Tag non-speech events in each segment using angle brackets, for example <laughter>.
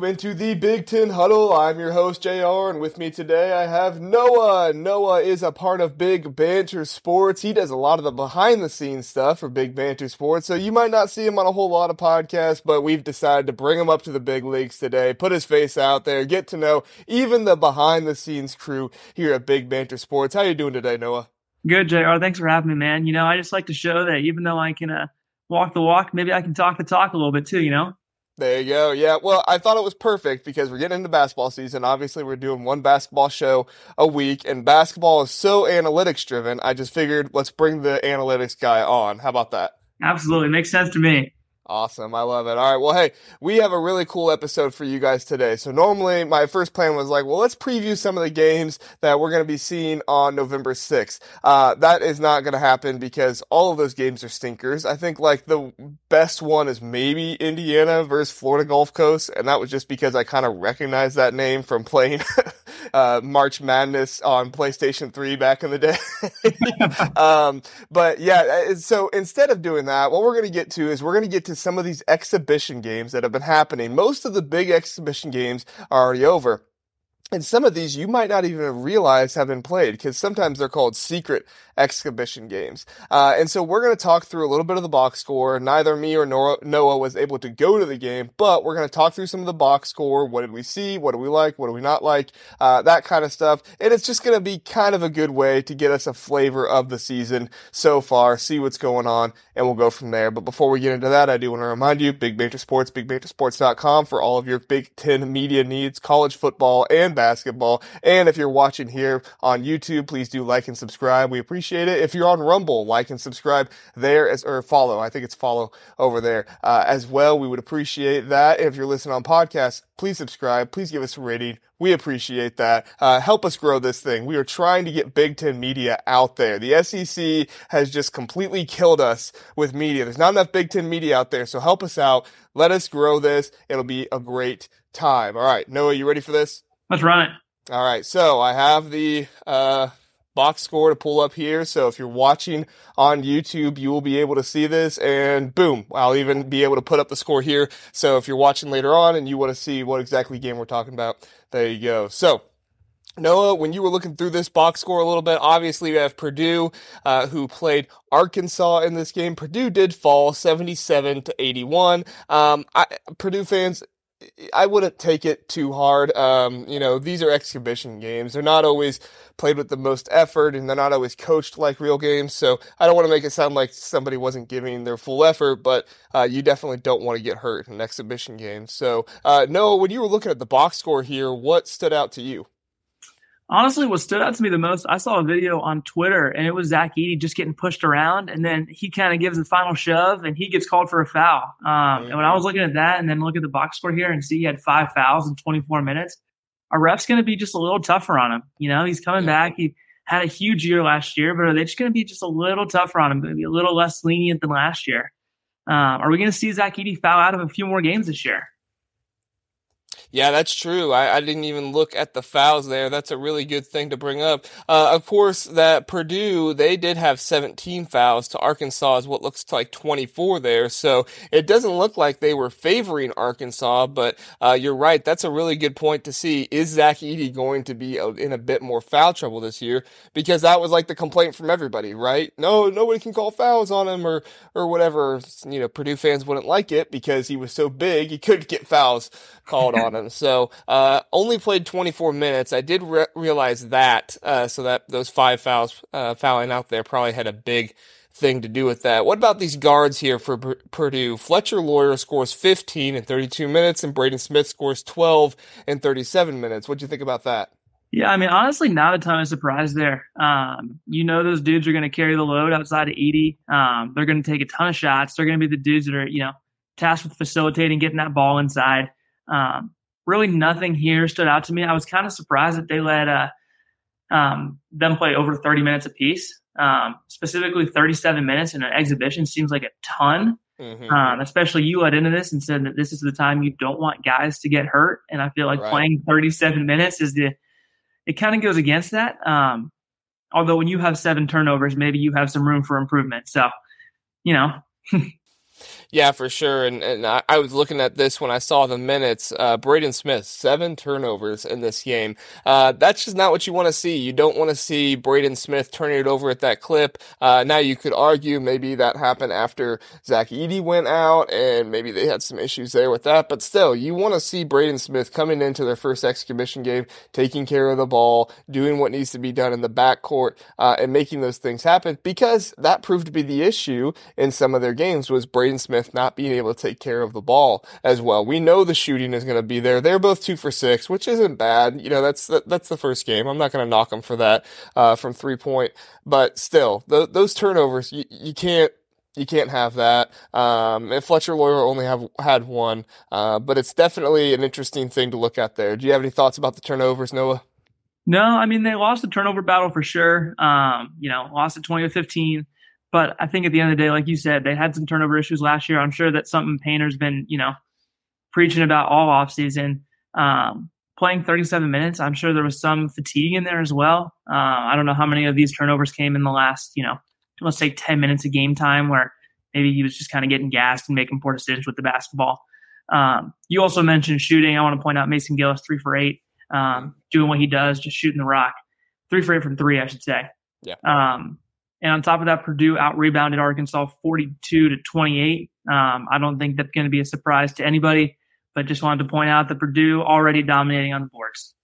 Welcome into the Big Ten Huddle. I'm your host, JR, and with me today I have Noah. Noah is a part of Big Banter Sports. He does a lot of the behind the scenes stuff for Big Banter Sports, so you might not see him on a whole lot of podcasts, but we've decided to bring him up to the big leagues today, put his face out there, get to know even the behind the scenes crew here at Big Banter Sports. How you doing today, Noah? Good, JR. Thanks for having me, man. You know, I just like to show that even though I can uh, walk the walk, maybe I can talk the talk a little bit too, you know? There you go. Yeah. Well, I thought it was perfect because we're getting into basketball season. Obviously, we're doing one basketball show a week, and basketball is so analytics driven. I just figured let's bring the analytics guy on. How about that? Absolutely. Makes sense to me. Awesome. I love it. All right. Well, hey, we have a really cool episode for you guys today. So normally my first plan was like, well, let's preview some of the games that we're going to be seeing on November 6th. Uh, that is not going to happen because all of those games are stinkers. I think like the best one is maybe Indiana versus Florida Gulf Coast. And that was just because I kind of recognized that name from playing, <laughs> uh, March Madness on PlayStation 3 back in the day. <laughs> <laughs> um, but yeah, uh, so instead of doing that, what we're going to get to is we're going to get to some of these exhibition games that have been happening. Most of the big exhibition games are already over. And some of these you might not even realize have been played because sometimes they're called secret exhibition games. Uh, and so we're going to talk through a little bit of the box score. Neither me or Noah was able to go to the game, but we're going to talk through some of the box score. What did we see? What do we like? What do we not like? Uh, that kind of stuff. And it's just going to be kind of a good way to get us a flavor of the season so far, see what's going on, and we'll go from there. But before we get into that, I do want to remind you, Big Banter Sports, BigBanterSports.com for all of your Big Ten media needs, college football and basketball. And if you're watching here on YouTube, please do like and subscribe. We appreciate it. If you're on Rumble, like and subscribe there as, or follow. I think it's follow over there uh, as well. We would appreciate that. If you're listening on podcasts, please subscribe. Please give us a rating. We appreciate that. Uh, help us grow this thing. We are trying to get Big Ten media out there. The SEC has just completely killed us with media. There's not enough Big Ten media out there. So help us out. Let us grow this. It'll be a great time. All right. Noah, you ready for this? Let's run it. All right. So I have the, uh, box score to pull up here. So if you're watching on YouTube, you will be able to see this and boom, I'll even be able to put up the score here. So if you're watching later on and you want to see what exactly game we're talking about, there you go. So Noah, when you were looking through this box score a little bit, obviously we have Purdue, uh, who played Arkansas in this game. Purdue did fall 77 to 81. Um, I, Purdue fans, I wouldn't take it too hard. Um, you know, these are exhibition games. They're not always played with the most effort and they're not always coached like real games. So I don't want to make it sound like somebody wasn't giving their full effort, but uh, you definitely don't want to get hurt in an exhibition game. So, uh, Noah, when you were looking at the box score here, what stood out to you? Honestly, what stood out to me the most, I saw a video on Twitter and it was Zach Edey just getting pushed around and then he kind of gives the final shove and he gets called for a foul. Um, mm-hmm. And when I was looking at that and then look at the box score here and see he had five fouls in 24 minutes, a ref's going to be just a little tougher on him. You know, he's coming yeah. back. He had a huge year last year, but are they just going to be just a little tougher on him? Going to be a little less lenient than last year. Um, are we going to see Zach Edey foul out of a few more games this year? Yeah, that's true. I, I, didn't even look at the fouls there. That's a really good thing to bring up. Uh, of course, that Purdue, they did have 17 fouls to Arkansas is what looks like 24 there. So it doesn't look like they were favoring Arkansas, but, uh, you're right. That's a really good point to see. Is Zach Edey going to be in a bit more foul trouble this year? Because that was like the complaint from everybody, right? No, nobody can call fouls on him or, or whatever. You know, Purdue fans wouldn't like it because he was so big, he could get fouls called on him. So uh, only played 24 minutes. I did re- realize that. Uh, so that those five fouls uh, fouling out there probably had a big thing to do with that. What about these guards here for P- Purdue? Fletcher Loyer scores 15 in 32 minutes, and Braden Smith scores 12 in 37 minutes. What do you think about that? Yeah, I mean, honestly, not a ton of surprise there. Um, you know, those dudes are going to carry the load outside of Edey. Um, they're going to take a ton of shots. They're going to be the dudes that are, you know, tasked with facilitating, getting that ball inside. Um, really nothing here stood out to me. I was kind of surprised that they let uh, um, them play over 30 minutes apiece. Um, specifically, 37 minutes in an exhibition seems like a ton. Mm-hmm. Um, especially you led into this and said that this is the time you don't want guys to get hurt. And I feel like right. playing 37 minutes is the, it kind of goes against that. Um, although when you have seven turnovers, maybe you have some room for improvement. So, you know, <laughs> Yeah, for sure. And and I, I, was looking at this when I saw the minutes. Uh, Braden Smith, seven turnovers in this game. Uh, that's just not what you want to see. You don't want to see Braden Smith turning it over at that clip. Uh, now you could argue maybe that happened after Zach Edey went out and maybe they had some issues there with that. But still, you want to see Braden Smith coming into their first exhibition game, taking care of the ball, doing what needs to be done in the backcourt, uh, and making those things happen because that proved to be the issue in some of their games was Braden Smith Smith not being able to take care of the ball as well. We know the shooting is going to be there. They're both two for six, which isn't bad. You know, that's that, that's the first game. I'm not going to knock them for that uh, from three point, but still, the, those turnovers you, you can't you can't have that. Um, and Fletcher Loyer only have had one, uh, but it's definitely an interesting thing to look at there. Do you have any thoughts about the turnovers, Noah? No, I mean they lost the turnover battle for sure. Um, you know, lost at twenty to fifteen. But I think at the end of the day, like you said, they had some turnover issues last year. I'm sure that something Painter's been, you know, preaching about all offseason. Um, playing 37 minutes, I'm sure there was some fatigue in there as well. Uh, I don't know how many of these turnovers came in the last, you know, let's say 10 minutes of game time where maybe he was just kind of getting gassed and making poor decisions with the basketball. Um, you also mentioned shooting. I want to point out Mason Gillis, three for eight, um, doing what he does, just shooting the rock. Three for eight from three, I should say. Yeah. Um, and on top of that, Purdue out rebounded Arkansas 42 to 28. Um, I don't think that's going to be a surprise to anybody, but just wanted to point out that Purdue already dominating on the boards.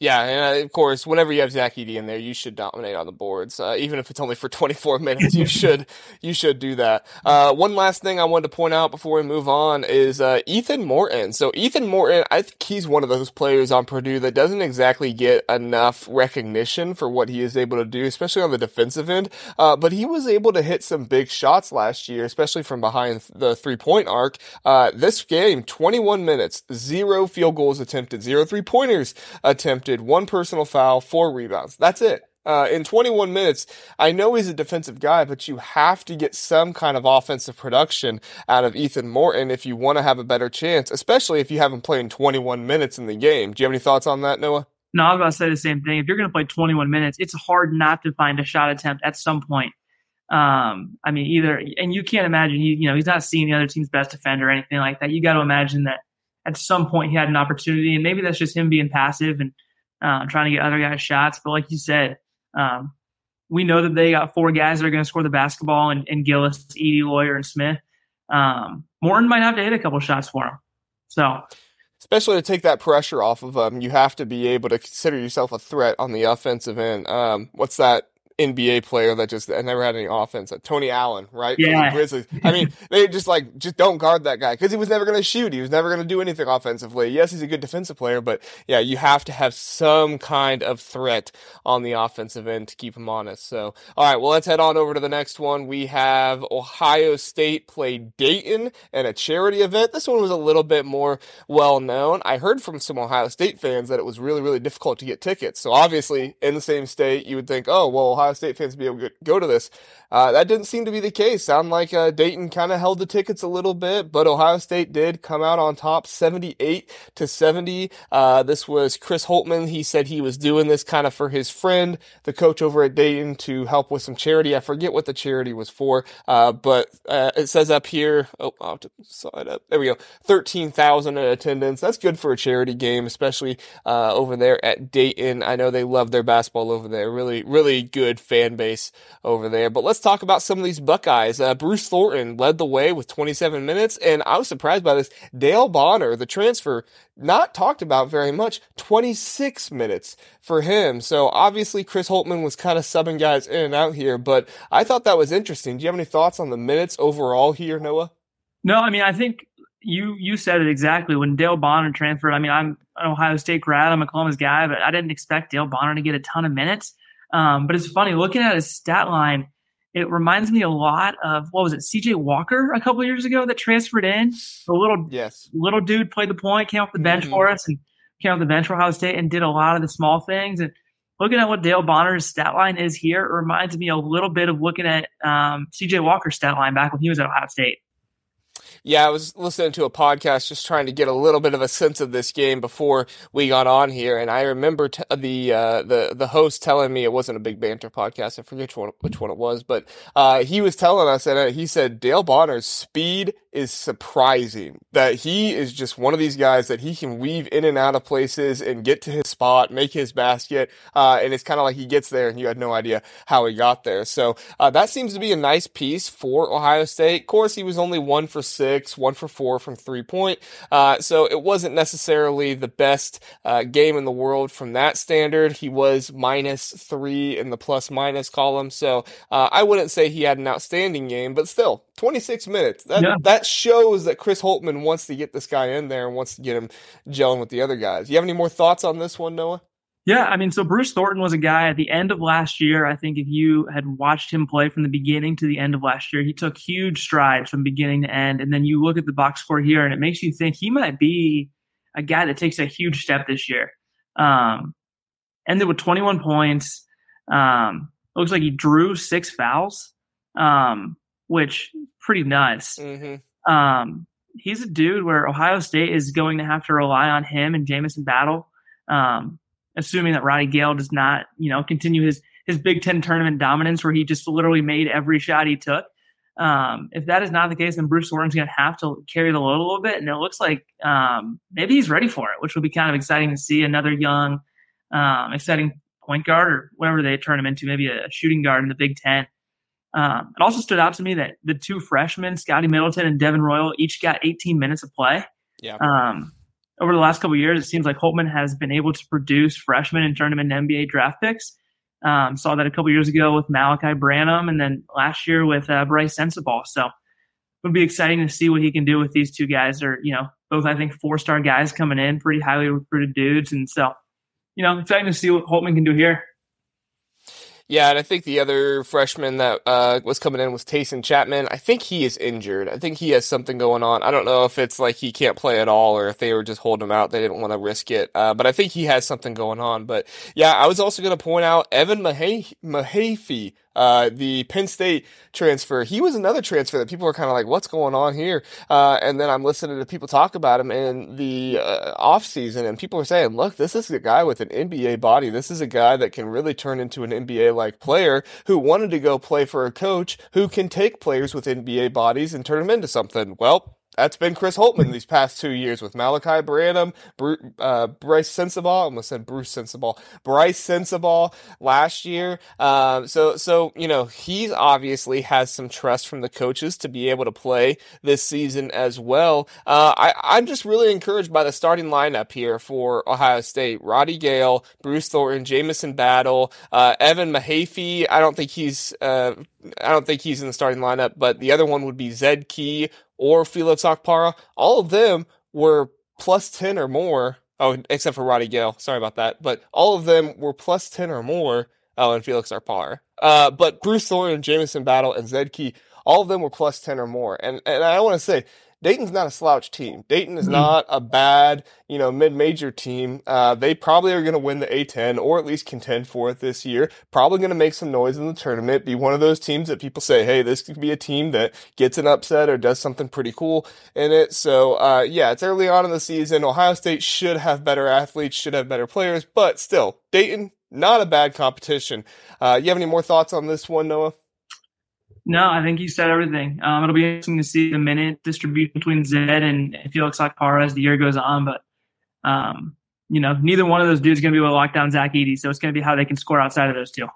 Yeah, and uh, of course, whenever you have Zach Edey in there, you should dominate on the boards. Uh, even if it's only for <laughs> 24 minutes, you <laughs> should you should do that. Uh, one last thing I wanted to point out before we move on is uh, Ethan Morton. So Ethan Morton, I think he's one of those players on Purdue that doesn't exactly get enough recognition for what he is able to do, especially on the defensive end. Uh, but he was able to hit some big shots last year, especially from behind the three point arc. Uh, this game, 21 minutes, zero field goals attempted, zero three pointers attempted one personal foul, four rebounds. That's it. Uh, in 21 minutes, I know he's a defensive guy, but you have to get some kind of offensive production out of Ethan Morton if you want to have a better chance, especially if you haven't played 21 minutes in the game. Do you have any thoughts on that, Noah? No, I was about to say the same thing. If you're going to play 21 minutes, it's hard not to find a shot attempt at some point. Um, I mean, either, and you can't imagine, you know, he's not seeing the other team's best defender or anything like that. You got to imagine that at some point he had an opportunity, and maybe that's just him being passive and uh, trying to get other guys shots. But like you said, um, we know that they got four guys that are going to score the basketball, and, and Gillis, Edey, Loyer, and Smith. Um, Morton might have to hit a couple shots for him. So, especially to take that pressure off of them, you have to be able to consider yourself a threat on the offensive end. Um, what's that NBA player that just never had any offense. Uh, Tony Allen, right? Yeah. Grizzlies. I mean, <laughs> they just like just don't guard that guy because he was never going to shoot. He was never going to do anything offensively. Yes, he's a good defensive player, but yeah, you have to have some kind of threat on the offensive end to keep him honest. So, all right, well, let's head on over to the next one. We have Ohio State play Dayton and a charity event. This one was a little bit more well known. I heard from some Ohio State fans that it was really, really difficult to get tickets. So obviously, in the same state, you would think, oh, well, Ohio Ohio State fans to be able to go to this. Uh, that didn't seem to be the case. Sound like uh, Dayton kind of held the tickets a little bit, but Ohio State did come out on top, 78 to 70. Uh, this was Chris Holtmann. He said he was doing this kind of for his friend, the coach over at Dayton, to help with some charity. I forget what the charity was for, uh, but uh, it says up here. Oh, I'll have to slide up. There we go. 13,000 in attendance. That's good for a charity game, especially uh, over there at Dayton. I know they love their basketball over there. Really, really good good fan base over there. But let's talk about some of these Buckeyes. Uh, Bruce Thornton led the way with 27 minutes, and I was surprised by this. Dale Bonner, the transfer, not talked about very much, 26 minutes for him. So obviously Chris Holtmann was kind of subbing guys in and out here, but I thought that was interesting. Do you have any thoughts on the minutes overall here, Noah? No, I mean, I think you you said it exactly. When Dale Bonner transferred, I mean, I'm an Ohio State grad, I'm a Columbus guy, but I didn't expect Dale Bonner to get a ton of minutes. Um, but it's funny looking at his stat line. It reminds me a lot of what was it, C.J. Walker a couple years ago that transferred in. The little yes, little dude played the point, came off the bench mm-hmm. for us, and came off the bench for Ohio State and did a lot of the small things. And looking at what Dale Bonner's stat line is here, it reminds me a little bit of looking at um, C.J. Walker's stat line back when he was at Ohio State. Yeah, I was listening to a podcast just trying to get a little bit of a sense of this game before we got on here, and I remember t- the uh, the the host telling me it wasn't a big banter podcast. I forget which one which one it was, but uh, he was telling us, and uh, he said Dale Bonner's speed is surprising. That he is just one of these guys that he can weave in and out of places and get to his spot, make his basket, uh, and it's kind of like he gets there and you had no idea how he got there. So uh, that seems to be a nice piece for Ohio State. Of course, he was only one for six, one for four from three point, uh, so it wasn't necessarily the best uh, game in the world from that standard. He was minus three in the plus minus column, so uh, I wouldn't say he had an outstanding game, but still 26 minutes. That yeah. that shows that Chris Holtmann wants to get this guy in there and wants to get him gelling with the other guys. You have any more thoughts on this one, Noah? Yeah, I mean, so Bruce Thornton was a guy at the end of last year. I think if you had watched him play from the beginning to the end of last year, he took huge strides from beginning to end. And then you look at the box score here, and it makes you think he might be a guy that takes a huge step this year. Um, ended with 21 points. Um, looks like he drew six fouls, um, which pretty nuts. Mm-hmm. Um, he's a dude where Ohio State is going to have to rely on him and Jamison Battle. Um, assuming that Roddy Gayle does not, you know, continue his his Big Ten tournament dominance where he just literally made every shot he took. Um, if that is not the case, then Bruce Warren's going to have to carry the load a little bit, and it looks like um, maybe he's ready for it, which will be kind of exciting to see another young, um, exciting point guard or whatever they turn him into, maybe a shooting guard in the Big Ten. Um, it also stood out to me that the two freshmen, Scotty Middleton and Devin Royal, each got 18 minutes of play. Yeah. Um, over the last couple years, it seems like Holtmann has been able to produce freshmen and turn them into NBA draft picks. Um, saw that a couple years ago with Malachi Branham, and then last year with uh, Brice Sensabaugh. So it would be exciting to see what he can do with these two guys. Are you know both I think four star guys coming in, pretty highly recruited dudes, and so you know exciting to see what Holtmann can do here. Yeah, and I think the other freshman that uh, was coming in was Taison Chatman. I think he is injured. I think he has something going on. I don't know if it's like he can't play at all or if they were just holding him out. They didn't want to risk it. Uh, but I think he has something going on. But yeah, I was also going to point out Evan Mahaffey uh, the Penn State transfer, he was another transfer that people were kind of like, what's going on here? Uh, and then I'm listening to people talk about him in the uh, off season, and people are saying, look, this is a guy with an NBA body. This is a guy that can really turn into an NBA like player who wanted to go play for a coach who can take players with NBA bodies and turn them into something. Well, that's been Chris Holtmann these past two years with Malachi Branham, Bru- uh, Brice Sensabaugh. I almost said Bruce Sensabaugh. Brice Sensabaugh last year. Um, so, so you know, he obviously has some trust from the coaches to be able to play this season as well. Uh, I, I'm just really encouraged by the starting lineup here for Ohio State. Roddy Gayle, Bruce Thornton, Jamison Battle, uh, Evan Mahaffey. I don't think he's. Uh, I don't think he's in the starting lineup, but the other one would be Zed Key or Felix Okpara, all of them were plus 10 or more. Oh, except for Roddy Gayle. Sorry about that. But all of them were plus 10 or more. Oh, and Felix Okpara. Uh, but Bruce Thornton, Jamison Battle, and Zed Key, all of them were plus 10 or more. And, and I want to say, Dayton's not a slouch team. Dayton is mm-hmm. not a bad, you know, mid-major team. Uh, they probably are going to win the A10 or at least contend for it this year. Probably going to make some noise in the tournament. Be one of those teams that people say, hey, this could be a team that gets an upset or does something pretty cool in it. So, uh, yeah, it's early on in the season. Ohio State should have better athletes, should have better players, but still, Dayton, not a bad competition. Uh, you have any more thoughts on this one, Noah? No, I think you said everything. Um, it'll be interesting to see the minute distribution between Zed and Felix Okpara as the year goes on. But, um, you know, neither one of those dudes is going to be able to lock down Zach Edey. So it's going to be how they can score outside of those two.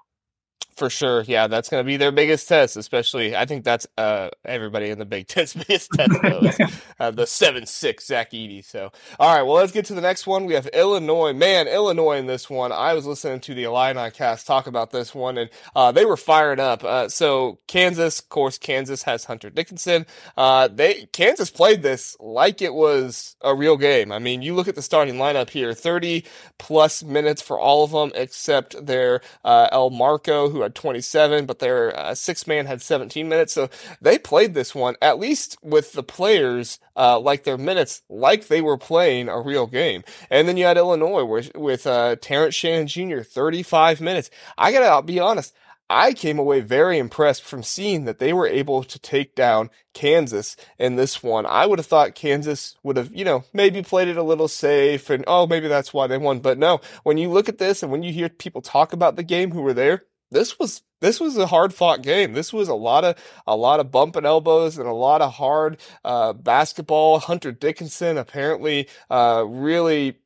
For sure, yeah, that's going to be their biggest test. Especially, I think that's uh, everybody in the Big <laughs> Ten's biggest <laughs> test. uh, the seven six Zach Edey. So, all right, well, let's get to the next one. We have Illinois. Man, Illinois in this one. I was listening to the Illini cast talk about this one, and uh, they were fired up. Uh, so, Kansas, of course, Kansas has Hunter Dickinson. Uh, they Kansas played this like it was a real game. I mean, you look at the starting lineup here: thirty plus minutes for all of them except their uh, Elmarko, who had 27, but their uh, six man had 17 minutes. So they played this one, at least with the players, uh, like their minutes, like they were playing a real game. And then you had Illinois with, with uh, Terrence Shannon Jr., 35 minutes. I gotta be honest. I came away very impressed from seeing that they were able to take down Kansas in this one. I would have thought Kansas would have, you know, maybe played it a little safe and, oh, maybe that's why they won. But no, when you look at this and when you hear people talk about the game who were there, this was this was a hard fought game. This was a lot of a lot of bumping elbows and a lot of hard uh, basketball. Hunter Dickinson apparently uh, really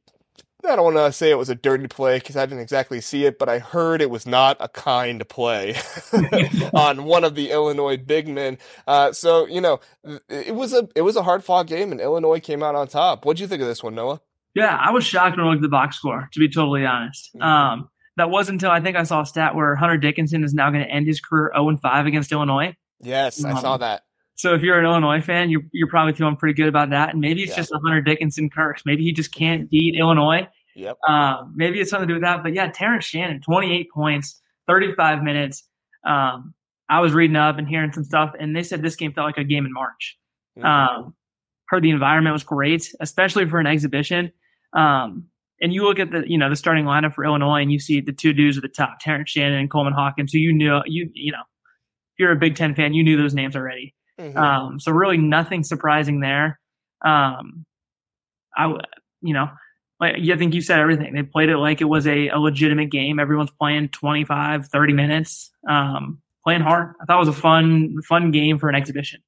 I don't want to say it was a dirty play because I didn't exactly see it, but I heard it was not a kind play <laughs> <laughs> on one of the Illinois big men. Uh, so you know, it was a it was a hard fought game, and Illinois came out on top. What do you think of this one, Noah? Yeah, I was shocked when I looked at the box score. To be totally honest, mm-hmm. um, that wasn't until I think I saw a stat where Hunter Dickinson is now going to end his career 0 and 5 against Illinois. Yes, um, I saw that. So if you're an Illinois fan, you're you're probably feeling pretty good about that. And maybe it's yeah. just a Hunter Dickinson curse. Maybe he just can't beat Illinois. Yep. Um, maybe it's something to do with that. But yeah, Terrence Shannon, 28 points, 35 minutes. Um, I was reading up and hearing some stuff, and they said this game felt like a game in March. Mm-hmm. Um, heard the environment was great, especially for an exhibition. Um, and you look at the you know the starting lineup for Illinois, and you see the two dudes at the top, Terrence Shannon and Coleman Hawkins. So you knew you you know if you're a Big Ten fan, you knew those names already. Mm-hmm. Um, so really nothing surprising there. Um, I you know like I think you said everything. They played it like it was a, a legitimate game. Everyone's playing 25, 30 minutes, um, playing hard. I thought it was a fun fun game for an exhibition.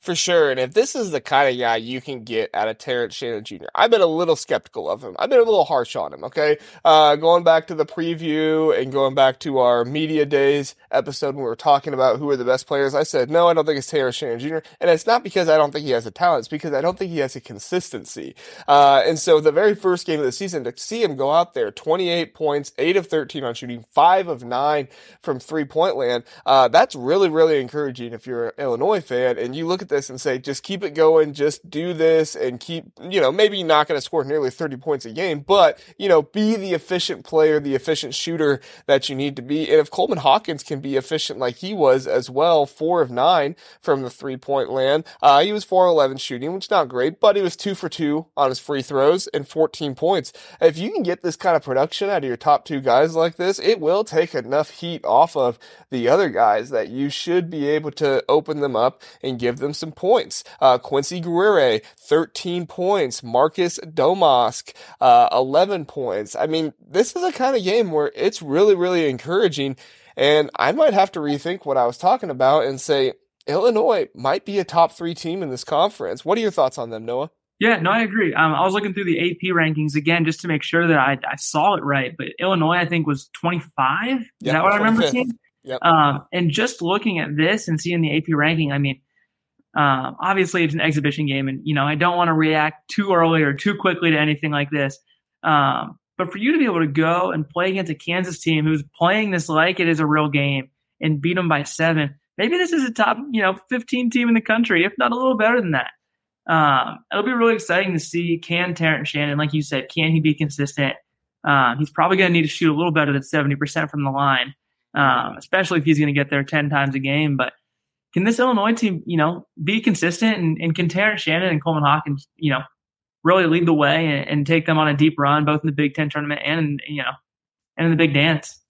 For sure. And if this is the kind of guy you can get out of Terrence Shannon Jr., I've been a little skeptical of him. I've been a little harsh on him, okay? Uh, going back to the preview and going back to our media days episode when we were talking about who are the best players, I said, no, I don't think it's Terrence Shannon Jr. And it's not because I don't think he has the talent, it's because I don't think he has a consistency. Uh, and so the very first game of the season, to see him go out there, 28 points, 8 of 13 on shooting, 5 of 9 from three point land, uh, that's really, really encouraging if you're an Illinois fan and you look at this and say, just keep it going, just do this and keep, you know, maybe not going to score nearly 30 points a game, but, you know, be the efficient player, the efficient shooter that you need to be. And if Coleman Hawkins can be efficient like he was as well, four of nine from the three point land, uh, he was 4 11 shooting, which is not great, but he was two for two on his free throws and 14 points. If you can get this kind of production out of your top two guys like this, it will take enough heat off of the other guys that you should be able to open them up and give them some points. Uh, Quincy Guerrier, 13 points. Marcus Domask, uh, 11 points. I mean, this is a kind of game where it's really, really encouraging. And I might have to rethink what I was talking about and say, Illinois might be a top three team in this conference. What are your thoughts on them, Noah? Yeah, no, I agree. Um, I was looking through the AP rankings again just to make sure that I, I saw it right. But Illinois, I think, was 25. Is yep, that what I remember seeing? Yep. Um, and just looking at this and seeing the AP ranking, I mean, um, obviously, it's an exhibition game, and you know I don't want to react too early or too quickly to anything like this. Um, but for you to be able to go and play against a Kansas team who's playing this like it is a real game and beat them by seven, maybe this is a top you know 15 team in the country, if not a little better than that. Um, it'll be really exciting to see can Terrence Shannon, like you said, can he be consistent? Um, he's probably going to need to shoot a little better than 70% from the line, um, especially if he's going to get there 10 times a game. But can this Illinois team, you know, be consistent and, and can Terrence Shannon and Coleman Hawkins, you know, really lead the way and, and, take them on a deep run, both in the Big Ten tournament and, you know, and in the big dance?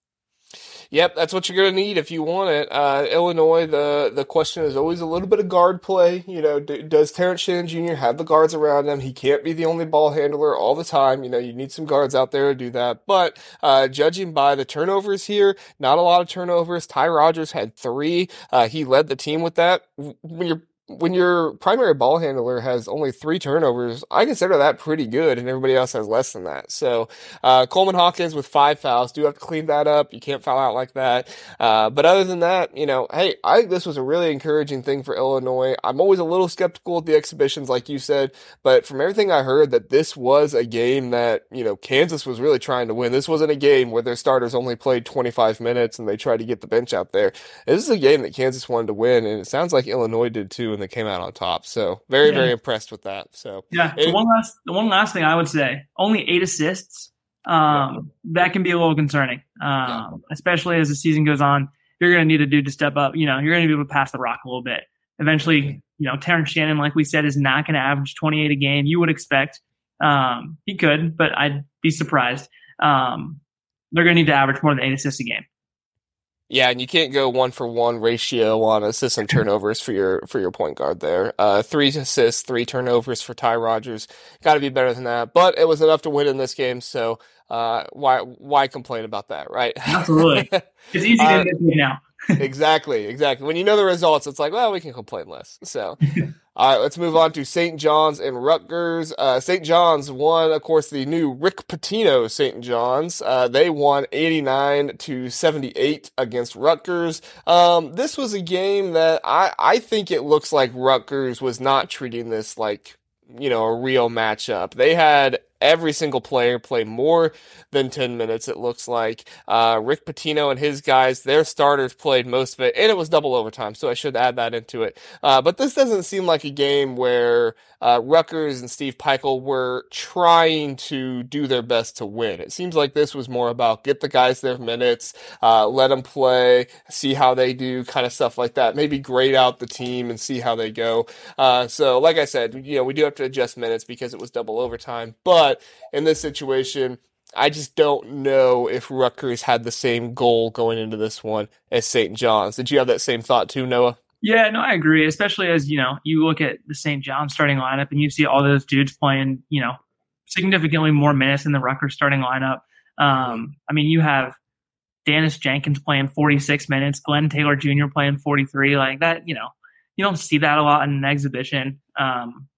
Yep, that's what you're going to need if you want it. Uh, Illinois, the the question is always a little bit of guard play. You know, do, does Terrence Shannon Jr. have the guards around him? He can't be the only ball handler all the time. You know, you need some guards out there to do that. But uh, judging by the turnovers here, not a lot of turnovers. Ty Rodgers had three. Uh, he led the team with that. When you're when your primary ball handler has only three turnovers, I consider that pretty good, and everybody else has less than that. So uh, Coleman Hawkins with five fouls, do have to clean that up. You can't foul out like that. Uh, but other than that, you know, hey, I think this was a really encouraging thing for Illinois. I'm always a little skeptical at the exhibitions, like you said, but from everything I heard, that this was a game that you know Kansas was really trying to win. This wasn't a game where their starters only played 25 minutes and they tried to get the bench out there. This is a game that Kansas wanted to win, and it sounds like Illinois did too and they came out on top. So very, yeah. very impressed with that. So yeah. So one last, one last thing I would say: only eight assists. Um, yeah. that can be a little concerning, um, yeah. especially as the season goes on. You're going to need a dude to step up. You know, you're going to be able to pass the rock a little bit. Eventually, you know, Terrence Shannon, like we said, is not going to average 28 a game. You would expect um, he could, but I'd be surprised. Um, they're going to need to average more than eight assists a game. Yeah, and you can't go one for one ratio on assists and turnovers for your for your point guard there. Uh, three assists, three turnovers for Ty Rodgers. Got to be better than that, but it was enough to win in this game. So uh, why why complain about that, right? Absolutely, <laughs> it's easy to uh, now. <laughs> exactly, exactly. When you know the results, it's like, well, we can complain less. So, <laughs> all right, let's move on to St. John's and Rutgers. Uh, St. John's won, of course, the new Rick Pitino St. John's. Uh, they won 89 to 78 against Rutgers. Um, this was a game that I, I think it looks like Rutgers was not treating this like you know, a real matchup. They had every single player play more than 10 minutes, it looks like. Uh, Rick Pitino and his guys, their starters played most of it, and it was double overtime, so I should add that into it. Uh, but this doesn't seem like a game where uh, Rutgers and Steve Pikiell were trying to do their best to win. It seems like this was more about get the guys their minutes, uh, let them play, see how they do, kind of stuff like that. Maybe grade out the team and see how they go. Uh, so, like I said, you know, we do have to adjust minutes because it was double overtime, but but in this situation, I just don't know if Rutgers had the same goal going into this one as St. John's. Did you have that same thought too, Noah? Yeah, no, I agree. Especially as you know, you look at the St. John's starting lineup and you see all those dudes playing, you know, significantly more minutes than the Rutgers starting lineup. Um, I mean, you have Daniss Jenkins playing 46 minutes, Glenn Taylor Jr. playing 43, like that. You know, you don't see that a lot in an exhibition. Um,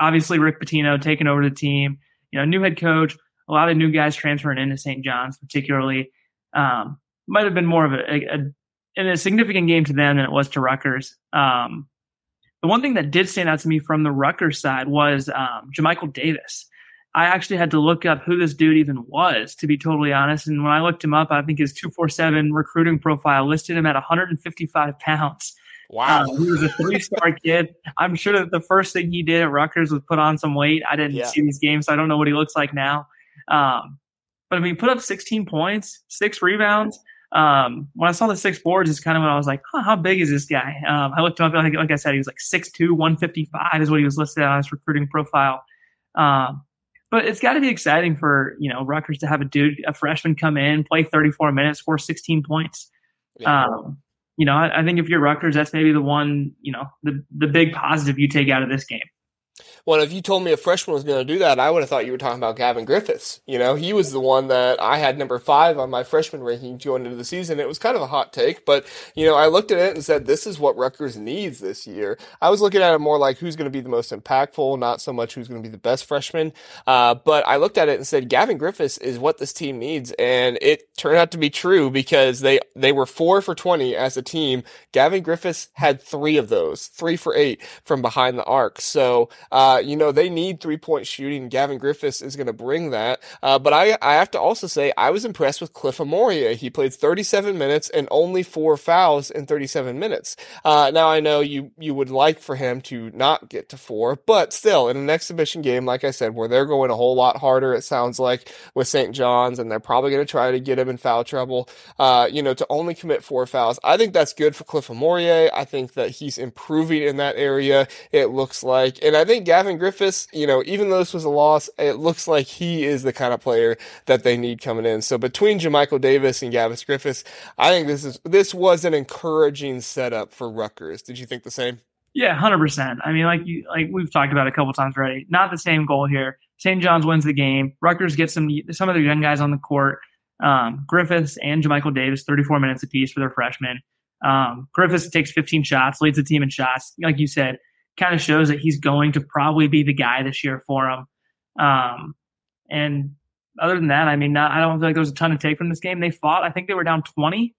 obviously, Rick Pitino taking over the team you know, new head coach, a lot of new guys transferring into St. John's, particularly. Um, might have been more of a, a, a, significant game to them than it was to Rutgers. Um, the one thing that did stand out to me from the Rutgers side was um, Jamichael Davis. I actually had to look up who this dude even was, to be totally honest. And when I looked him up, I think his 247 recruiting profile listed him at 155 pounds. Wow. Um, he was a three star kid. I'm sure that the first thing he did at Rutgers was put on some weight. I didn't yeah. see these games, so I don't know what he looks like now. Um, but I mean, put up 16 points, six rebounds. Um, when I saw the six boards, is kind of when I was like, huh, how big is this guy? Um, I looked him up, like, like I said, he was like 6'2, 155 is what he was listed on his recruiting profile. Um, but it's got to be exciting for, you know, Rutgers to have a dude, a freshman come in, play 34 minutes, score 16 points. Yeah. You know, I, I, think if you're Rutgers, that's maybe the one, you know, the the big positive you take out of this game. Well, if you told me a freshman was going to do that, I would have thought you were talking about Gavin Griffiths. You know, he was the one that I had number five on my freshman ranking going into the season. It was kind of a hot take, but, you know, I looked at it and said, this is what Rutgers needs this year. I was looking at it more like who's going to be the most impactful, not so much who's going to be the best freshman. Uh, but I looked at it and said, Gavin Griffiths is what this team needs. And it turned out to be true because they, they were four for 20 as a team. Gavin Griffiths had three of those, three for eight from behind the arc. So, uh, you know, they need three point shooting. Gavin Griffiths is going to bring that. Uh, but I, I have to also say, I was impressed with Cliff Omoruyi. He played 37 minutes and only four fouls in 37 minutes. Uh, now I know you, you would like for him to not get to four, but still in an exhibition game, like I said, where they're going a whole lot harder, it sounds like with St. John's, and they're probably going to try to get him in foul trouble, uh, you know, to only commit four fouls. I think that's good for Cliff Omoruyi. I think that he's improving in that area. It looks like, and I think Gavin Griffiths, you know, even though this was a loss, it looks like he is the kind of player that they need coming in. So between Jamichael Davis and Gavin Griffiths, I think this is this was an encouraging setup for Rutgers. Did you think the same? Yeah, hundred percent. I mean, like you, like we've talked about a couple times already. Not the same goal here. St. John's wins the game. Rutgers gets some some of their young guys on the court. Um, Griffiths and Jamichael Davis, 34 minutes apiece for their freshmen. Um, Griffiths takes 15 shots, leads the team in shots. Like you said, kind of shows that he's going to probably be the guy this year for him. Um, and other than that, I mean, not, I don't feel like there was a ton to take from this game. They fought. I think they were down 20,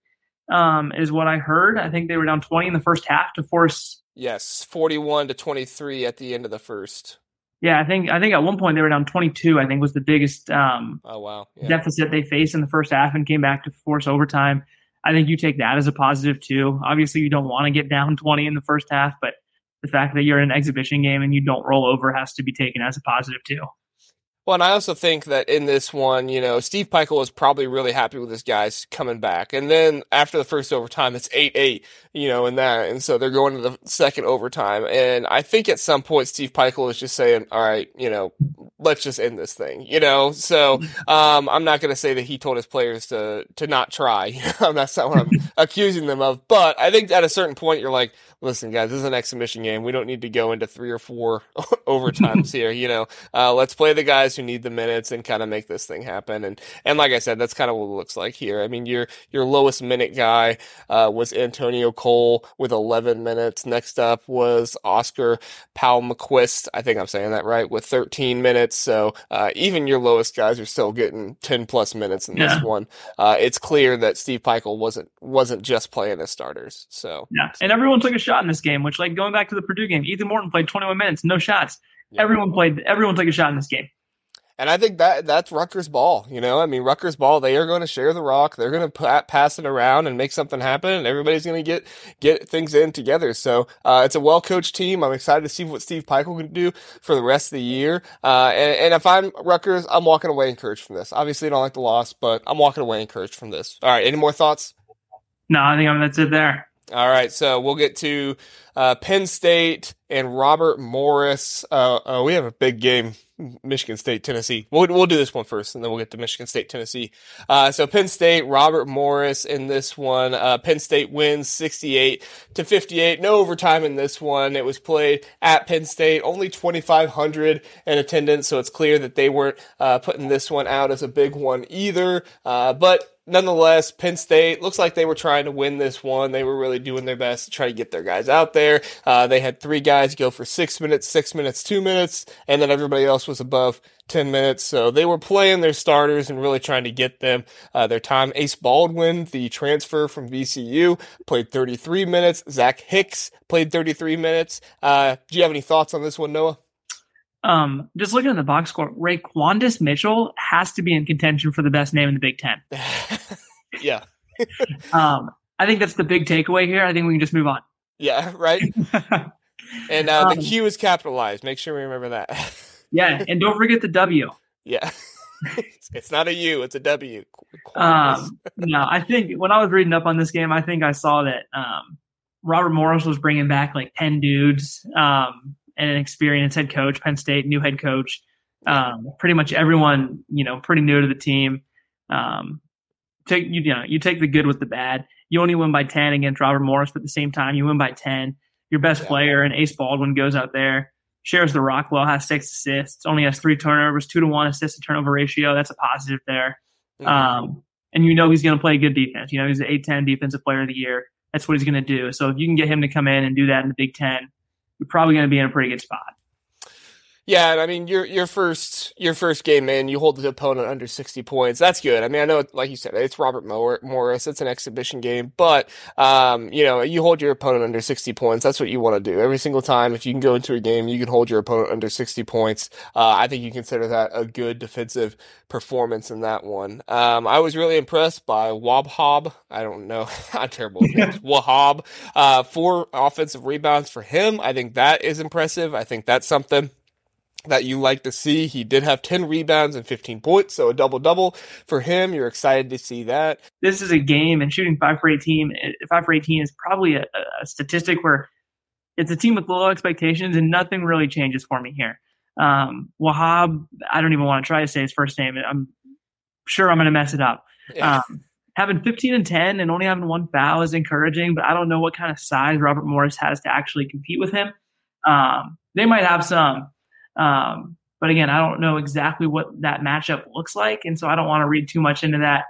um, is what I heard. I think they were down 20 in the first half to force. Yes, 41 to 23 at the end of the first. Yeah, I think I think at one point they were down 22. I think was the biggest um, oh wow yeah. deficit they faced in the first half and came back to force overtime. I think you take that as a positive too. Obviously, you don't want to get down 20 in the first half, but the fact that you're in an exhibition game and you don't roll over has to be taken as a positive too. Well, and I also think that in this one, you know, Steve Pikiell was probably really happy with his guys coming back. And then after the first overtime, it's 8 8, you know, in that. And so they're going to the second overtime. And I think at some point, Steve Pikiell was just saying, all right, you know, let's just end this thing, you know? So um, I'm not going to say that he told his players to, to not try. <laughs> That's not what I'm <laughs> accusing them of. But I think at a certain point, you're like, listen, guys, this is an exhibition game. We don't need to go into three or four <laughs> overtimes here. You know, uh, let's play the guys who need the minutes and kind of make this thing happen. And and like I said, that's kind of what it looks like here. I mean, your your lowest minute guy uh, was Antonio Cole with 11 minutes. Next up was Oscar Powell Palmquist. I think I'm saying that right with 13 minutes. So uh, even your lowest guys are still getting 10 plus minutes in yeah. this one. Uh, it's clear that Steve Pikiell wasn't wasn't just playing as starters. So yeah, and everyone took a shot in this game. Which like going back to the Purdue game, Ethan Morton played 21 minutes, no shots. Yeah. Everyone played. Everyone took a shot in this game. And I think that that's Rutgers ball. You know, I mean, Rutgers ball. They are going to share the rock. They're going to pass it around and make something happen, and everybody's going to get get things in together. So uh, it's a well coached team. I'm excited to see what Steve Pikiell can do for the rest of the year. Uh, and, and, if I'm Rutgers, I'm walking away encouraged from this. Obviously, I don't like the loss, but I'm walking away encouraged from this. All right, any more thoughts? No, I think I'm, that's it there. All right, so we'll get to uh, Penn State and Robert Morris. Uh, uh, we have a big game, Michigan State, Tennessee. We'll we'll do this one first, and then we'll get to Michigan State, Tennessee. Uh, so Penn State, Robert Morris in this one. Uh, Penn State wins sixty-eight to fifty-eight. No overtime in this one. It was played at Penn State. Only twenty-five hundred in attendance, so it's clear that they weren't uh, putting this one out as a big one either. but nonetheless, Penn State looks like they were trying to win this one. They were really doing their best to try to get their guys out there. Uh, they had three guys go for six minutes, six minutes, two minutes, and then everybody else was above 10 minutes. So they were playing their starters and really trying to get them uh, their time. Ace Baldwin, the transfer from VCU, played 33 minutes. Zach Hicks played 33 minutes. Uh, do you have any thoughts on this one, Noah? Um, just looking at the box score, Raquandis Mitchell has to be in contention for the best name in the Big Ten. <laughs> yeah. <laughs> um, I think that's the big takeaway here. I think we can just move on. Yeah, right. <laughs> and uh, um, the Q is capitalized. Make sure we remember that. yeah, and don't forget the W. Yeah. it's not a U, it's a W. Um, no, I think when I was reading up on this game, I think I saw that um, Robert Morris was bringing back like 10 dudes. Um, and an experienced head coach, Penn State, new head coach. Um, pretty much everyone, you know, pretty new to the team. Um, take you, you know, you take the good with the bad. You only win by ten against Robert Morris, but at the same time, you win by ten. Your best yeah. player and Ace Baldwin goes out there, shares the rock well, has six assists, only has three turnovers, two to one assist to turnover ratio. That's a positive there. Mm-hmm. Um, and you know he's going to play good defense. You know he's an A10 defensive player of the year. That's what he's going to do. So if you can get him to come in and do that in the Big Ten, you're probably going to be in a pretty good spot. Yeah, I mean your your first your first game in, you hold the opponent under sixty points. That's good. I mean, I know, like you said, it's Robert Morris. It's an exhibition game, but um, you know, you hold your opponent under sixty points. That's what you want to do every single time. If you can go into a game, you can hold your opponent under sixty points. Uh, I think you consider that a good defensive performance in that one. Um, I was really impressed by Wahab. I don't know, <laughs> I'm terrible. <laughs> Wahab, uh, four offensive rebounds for him. I think that is impressive. I think that's something that you like to see. He did have 10 rebounds and 15 points, so a double double for him. You're excited to see that. This is a game, and shooting 5 for 18, 5 for 18 is probably a, a statistic where it's a team with low expectations, and nothing really changes for me here. Um, Wahab, I don't even want to try to say his first name. I'm sure I'm going to mess it up. Yeah. Um, having 15 and 10 and only having one foul is encouraging, but I don't know what kind of size Robert Morris has to actually compete with him. Um, they might have some, um, but again, I don't know exactly what that matchup looks like, and so I don't want to read too much into that.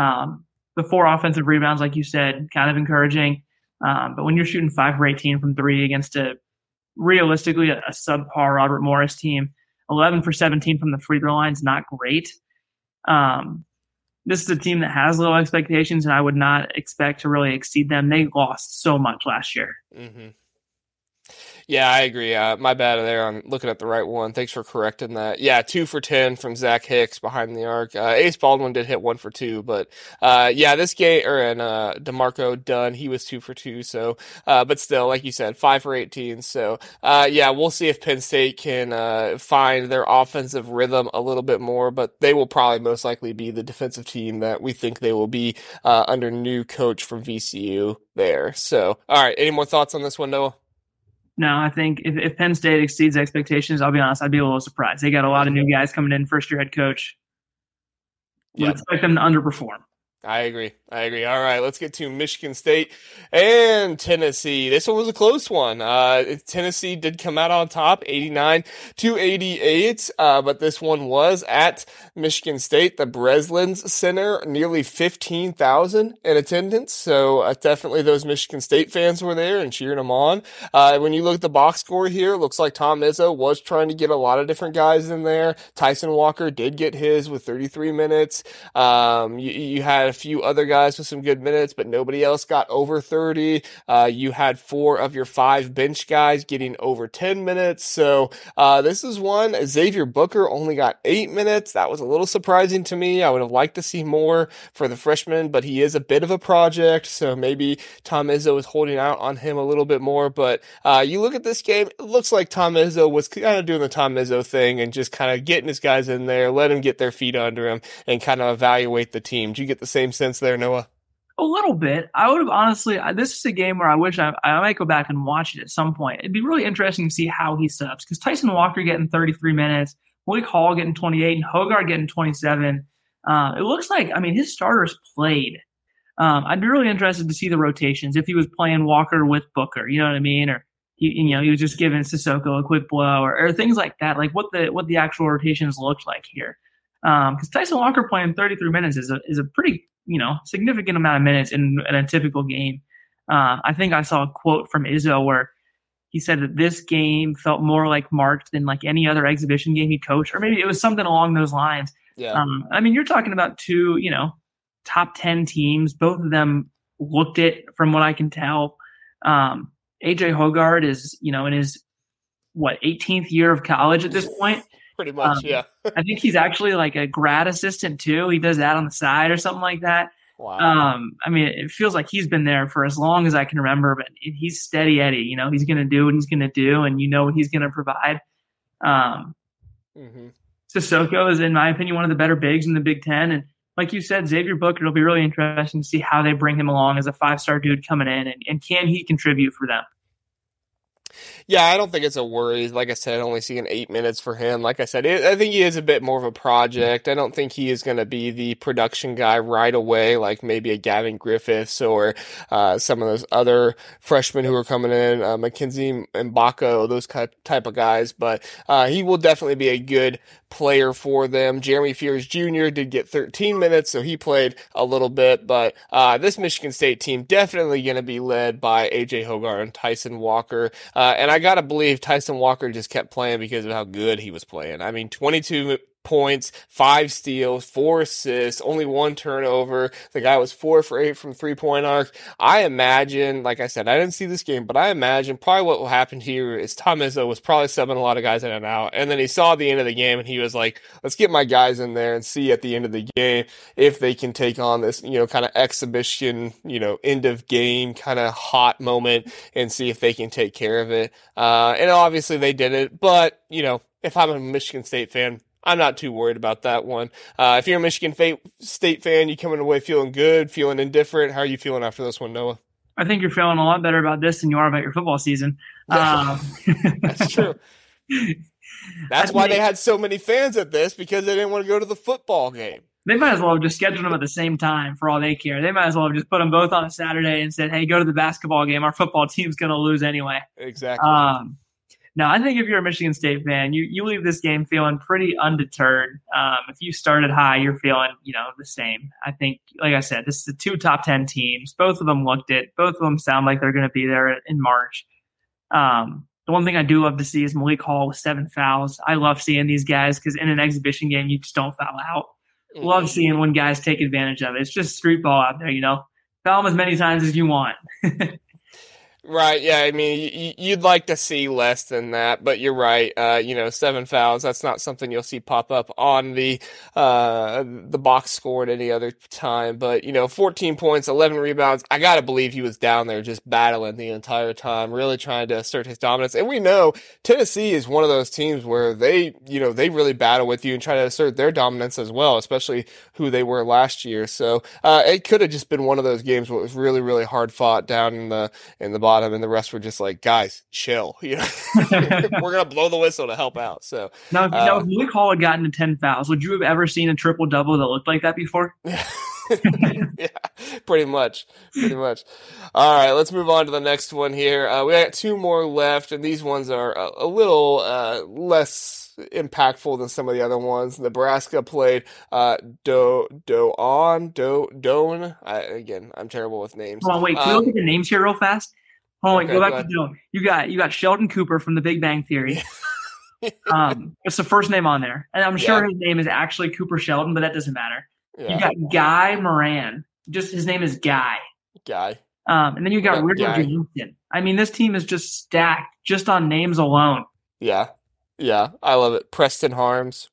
Um, the four offensive rebounds, like you said, kind of encouraging. Um, but when you're shooting five for 18 from three against a realistically a, a subpar Robert Morris team, 11 for 17 from the free throw line is not great. Um, this is a team that has low expectations, and I would not expect to really exceed them. They lost so much last year. Mm-hmm. Yeah, I agree. Uh, my bad there on looking at the right one. Thanks for correcting that. Yeah, two for 10 from Zach Hicks behind the arc. Uh, Ace Baldwin did hit one for two, but uh, yeah, this game, or and uh, D'Marco Dunn, he was two for two. So, uh, but still, like you said, five for 18. So, uh, yeah, we'll see if Penn State can uh, find their offensive rhythm a little bit more, but they will probably most likely be the defensive team that we think they will be uh, under new coach from VCU there. So, all right, any more thoughts on this one, Noah? No, I think if, if Penn State exceeds expectations, I'll be honest, I'd be a little surprised. They got a lot of new guys coming in, first year head coach. Would yep. expect them to underperform. I agree. I agree. All right, let's get to Michigan State and Tennessee. This one was a close one. Uh, Tennessee did come out on top, 89 to 88, uh, but this one was at Michigan State, the Breslins Center, nearly 15,000 in attendance. So uh, definitely those Michigan State fans were there and cheering them on. Uh, when you look at the box score here, it looks like Tom Izzo was trying to get a lot of different guys in there. Tyson Walker did get his with 33 minutes. Um, you, you had a few other guys guys with some good minutes, but nobody else got over 30. Uh, you had four of your five bench guys getting over 10 minutes. So uh, this is one. Xavier Booker only got eight minutes. That was a little surprising to me. I would have liked to see more for the freshman, but he is a bit of a project. So maybe Tom Izzo is holding out on him a little bit more. But uh, you look at this game, it looks like Tom Izzo was kind of doing the Tom Izzo thing and just kind of getting his guys in there, let them get their feet under him and kind of evaluate the team. Do you get the same sense there, Noah? A little bit. I would have honestly. This is a game where I wish I, I might go back and watch it at some point. It'd be really interesting to see how he subs because Tyson Walker getting 33 minutes, Malik Hall getting 28, and Hoggard getting 27. Uh, it looks like I mean his starters played. Um, I'd be really interested to see the rotations if he was playing Walker with Booker. You know what I mean? Or he, you know, he was just giving Sissoko a quick blow or, or things like that. Like what the what the actual rotations looked like here. Because um, Tyson Walker playing 33 minutes is a is a pretty you know significant amount of minutes in, in a typical game. Uh, I think I saw a quote from Izzo where he said that this game felt more like March than like any other exhibition game he coached, or maybe it was something along those lines. Yeah. Um, I mean, you're talking about two, you know, top ten teams. Both of them looked it, from what I can tell. Um, AJ Hoggard is, you know, in his what 18th year of college at this point pretty much. Um, yeah. <laughs> I think he's actually like a grad assistant too. He does that on the side or something like that. Wow. Um, I mean, it feels like he's been there for as long as I can remember, but he's steady Eddie. You know, he's going to do what he's going to do, and you know what he's going to provide. Um, mm-hmm. Sissoko is, in my opinion, one of the better bigs in the Big Ten, and like you said, Xavier Booker. It'll be really interesting to see how they bring him along as a five star dude coming in, and, and can he contribute for them? Yeah, I don't think it's a worry. Like I said, only seeing eight minutes for him. Like I said, it, I think he is a bit more of a project. I don't think he is going to be the production guy right away, like maybe a Gavin Griffiths or uh, some of those other freshmen who are coming in, uh, Mackenzie Mgbako, those type of guys. But uh, he will definitely be a good player for them. Jeremy Fears Jr. did get 13 minutes, so he played a little bit. But uh, this Michigan State team definitely going to be led by AJ Hoggard and Tyson Walker. Uh, and I got to believe Tyson Walker just kept playing because of how good he was playing. I mean, 22 points, five steals, four assists, only one turnover. The guy was four for eight from three point arc. I imagine, like I said, I didn't see this game, but I imagine probably what will happen here is Tom Izzo was probably subbing a lot of guys in and out. And then he saw the end of the game and he was like, let's get my guys in there and see at the end of the game if they can take on this, you know, kind of exhibition, you know, end of game kind of hot moment and see if they can take care of it. Uh, and obviously they did it, but, you know, if I'm a Michigan State fan, I'm not too worried about that one. Uh, if you're a Michigan State fan, you coming away feeling good, feeling indifferent. How are you feeling after this one, Noah? I think you're feeling a lot better about this than you are about your football season. <laughs> Um, That's <laughs> true. That's why they had so many fans at this because they didn't want to go to the football game. They might as well have just scheduled them at the same time for all they care. They might as well have just put them both on a Saturday and said, "Hey, go to the basketball game. Our football team's going to lose anyway." Exactly. Um, now, I think if you're a Michigan State fan, you you leave this game feeling pretty undeterred. Um, if you started high, you're feeling you know the same. I think, like I said, this is the two top ten teams. Both of them looked it. Both of them sound like they're going to be there in March. Um, the one thing I do love to see is Malik Hall with seven fouls. I love seeing these guys because in an exhibition game, you just don't foul out. Mm-hmm. Love seeing when guys take advantage of it. It's just street ball out there, you know. Foul them as many times as you want. <laughs> Right. Yeah. I mean, you'd like to see less than that, but you're right. Uh, you know, seven fouls. That's not something you'll see pop up on the uh, the box score at any other time. But you know, 14 points, 11 rebounds. I gotta believe he was down there just battling the entire time, really trying to assert his dominance. And we know Tennessee is one of those teams where they, you know, they really battle with you and try to assert their dominance as well, especially who they were last year. So uh, it could have just been one of those games where it was really, really hard fought down in the in the bottom, and the rest were just like, guys, chill. <laughs> You know, <laughs> we're gonna blow the whistle to help out. So now, uh, now if Malik Hall had gotten to ten fouls, would you have ever seen a triple double that looked like that before? <laughs> yeah, pretty much, pretty much. All right, let's move on to the next one here. Uh, we got two more left, and these ones are a, a little uh, less impactful than some of the other ones. Nebraska played uh, Do Do on Do Doane. I, again, I'm terrible with names. Hold on, wait. Can um, we look at the names here real fast? Hold on, okay, go back go to Doane. You got you got Sheldon Cooper from The Big Bang Theory. <laughs> <laughs> um, it's the first name on there, and I'm sure yeah. his name is actually Cooper Sheldon, but that doesn't matter. Yeah. You got Guy Moran. Just his name is Guy. Guy. Um, and then you got Richard Johnson. I mean, this team is just stacked just on names alone. Yeah. Yeah. I love it. Preston Harms.